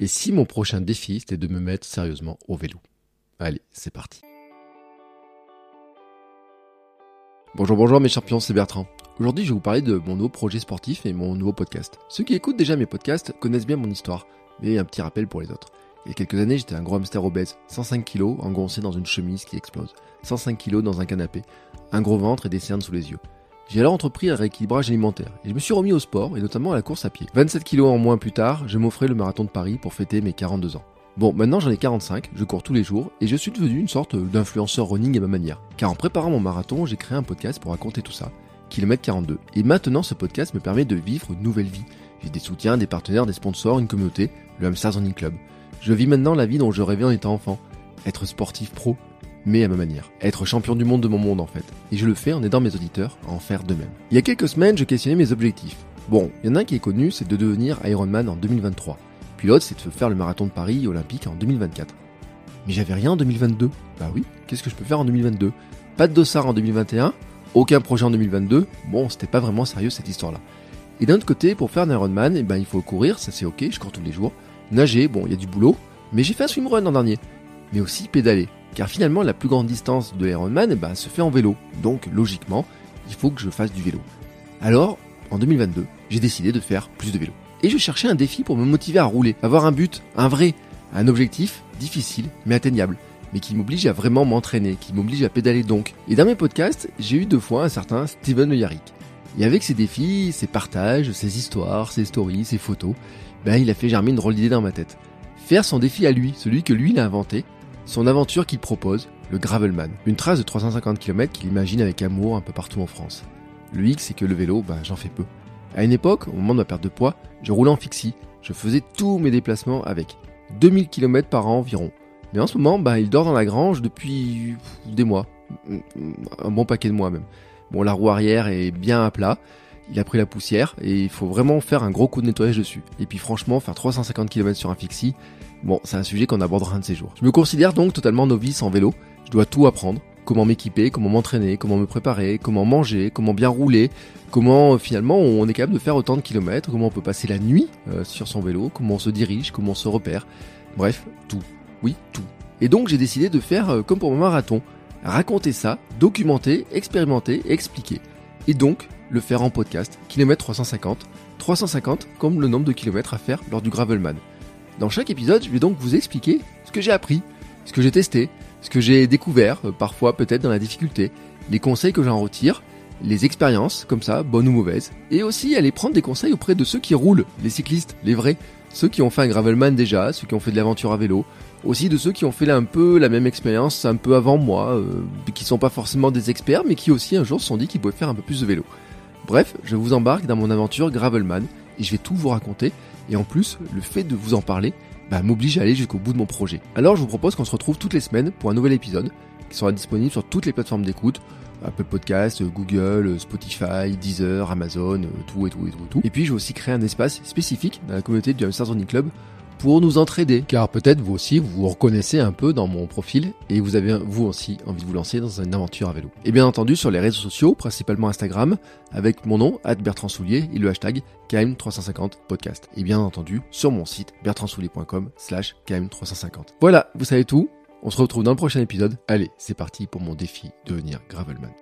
Et si mon prochain défi, c'était de me mettre sérieusement au vélo Allez, c'est parti. Bonjour, bonjour mes champions, c'est Bertrand. Aujourd'hui, je vais vous parler de mon nouveau projet sportif et mon nouveau podcast. Ceux qui écoutent déjà mes podcasts connaissent bien mon histoire, mais un petit rappel pour les autres. Il y a quelques années, j'étais un gros hamster obèse, 105 kg, engoncé dans une chemise qui explose, 105 kg dans un canapé, un gros ventre et des cernes sous les yeux. J'ai alors entrepris un rééquilibrage alimentaire et je me suis remis au sport et notamment à la course à pied. 27 kg en moins plus tard, je m'offrais le marathon de Paris pour fêter mes 42 ans. Bon, maintenant j'en ai 45, je cours tous les jours et je suis devenu une sorte d'influenceur running à ma manière. Car en préparant mon marathon, j'ai créé un podcast pour raconter tout ça. Kilomètre 42. Et maintenant ce podcast me permet de vivre une nouvelle vie. J'ai des soutiens, des partenaires, des sponsors, une communauté, le Hamsters Running Club. Je vis maintenant la vie dont je rêvais en étant enfant. Être sportif pro, mais à ma manière. Être champion du monde de mon monde en fait. Et je le fais en aidant mes auditeurs à en faire de même. Il y a quelques semaines, je questionnais mes objectifs. Bon, il y en a un qui est connu, c'est de devenir Ironman en 2023. Puis l'autre, c'est de faire le marathon de Paris olympique en 2024. Mais j'avais rien en 2022. Bah oui, qu'est-ce que je peux faire en 2022 Pas de dossard en 2021, aucun projet en 2022. Bon, c'était pas vraiment sérieux cette histoire-là. Et d'un autre côté, pour faire un Ironman, eh ben, il faut courir, ça c'est ok, je cours tous les jours. Nager, bon, il y a du boulot, mais j'ai fait un swimrun l'an dernier. Mais aussi pédaler. Car finalement, la plus grande distance de Ironman eh ben, se fait en vélo. Donc, logiquement, il faut que je fasse du vélo. Alors, en 2022, j'ai décidé de faire plus de vélo. Et je cherchais un défi pour me motiver à rouler, avoir un but, un vrai, un objectif difficile mais atteignable, mais qui m'oblige à vraiment m'entraîner, qui m'oblige à pédaler donc. Et dans mes podcasts, j'ai eu deux fois un certain Steven Le Yarrick. Et avec ses défis, ses partages, ses histoires, ses stories, ses photos, ben il a fait germer une drôle d'idée dans ma tête. Faire son défi à lui, celui que lui il a inventé, son aventure qu'il propose, le Gravelman. Une trace de 350 km qu'il imagine avec amour un peu partout en France. Le X, c'est que le vélo, ben j'en fais peu. À une époque, au moment de ma perte de poids, je roulais en fixie. Je faisais tous mes déplacements avec. 2000 km par an environ. Mais en ce moment, bah, il dort dans la grange depuis des mois. Un bon paquet de mois même. Bon, la roue arrière est bien à plat. Il a pris la poussière et il faut vraiment faire un gros coup de nettoyage dessus. Et puis franchement, faire 350 km sur un fixie, bon, c'est un sujet qu'on abordera un de ces jours. Je me considère donc totalement novice en vélo. Je dois tout apprendre comment m'équiper, comment m'entraîner, comment me préparer, comment manger, comment bien rouler, comment euh, finalement on est capable de faire autant de kilomètres, comment on peut passer la nuit euh, sur son vélo, comment on se dirige, comment on se repère. Bref, tout. Oui, tout. Et donc j'ai décidé de faire euh, comme pour mon marathon, raconter ça, documenter, expérimenter, expliquer. Et donc le faire en podcast, kilomètre 350, 350 comme le nombre de kilomètres à faire lors du Gravelman. Dans chaque épisode, je vais donc vous expliquer ce que j'ai appris, ce que j'ai testé, ce que j'ai découvert, euh, parfois peut-être dans la difficulté, les conseils que j'en retire, les expériences, comme ça, bonnes ou mauvaises, et aussi aller prendre des conseils auprès de ceux qui roulent, les cyclistes, les vrais, ceux qui ont fait un gravelman déjà, ceux qui ont fait de l'aventure à vélo, aussi de ceux qui ont fait un peu la même expérience un peu avant moi, euh, qui sont pas forcément des experts, mais qui aussi un jour se sont dit qu'ils pouvaient faire un peu plus de vélo. Bref, je vous embarque dans mon aventure gravelman, et je vais tout vous raconter, et en plus, le fait de vous en parler, bah, m'oblige à aller jusqu'au bout de mon projet. Alors je vous propose qu'on se retrouve toutes les semaines pour un nouvel épisode qui sera disponible sur toutes les plateformes d'écoute. Apple Podcast, Google, Spotify, Deezer, Amazon, tout et tout et tout et tout. Et puis je vais aussi créer un espace spécifique dans la communauté du Running Club pour nous entraider. Car peut-être vous aussi, vous vous reconnaissez un peu dans mon profil et vous avez vous aussi envie de vous lancer dans une aventure à vélo. Et bien entendu sur les réseaux sociaux, principalement Instagram, avec mon nom, Bertrand Soulier et le hashtag KM350 podcast. Et bien entendu sur mon site bertrandsoulier.com slash KM350. Voilà, vous savez tout. On se retrouve dans le prochain épisode. Allez, c'est parti pour mon défi devenir Gravelman.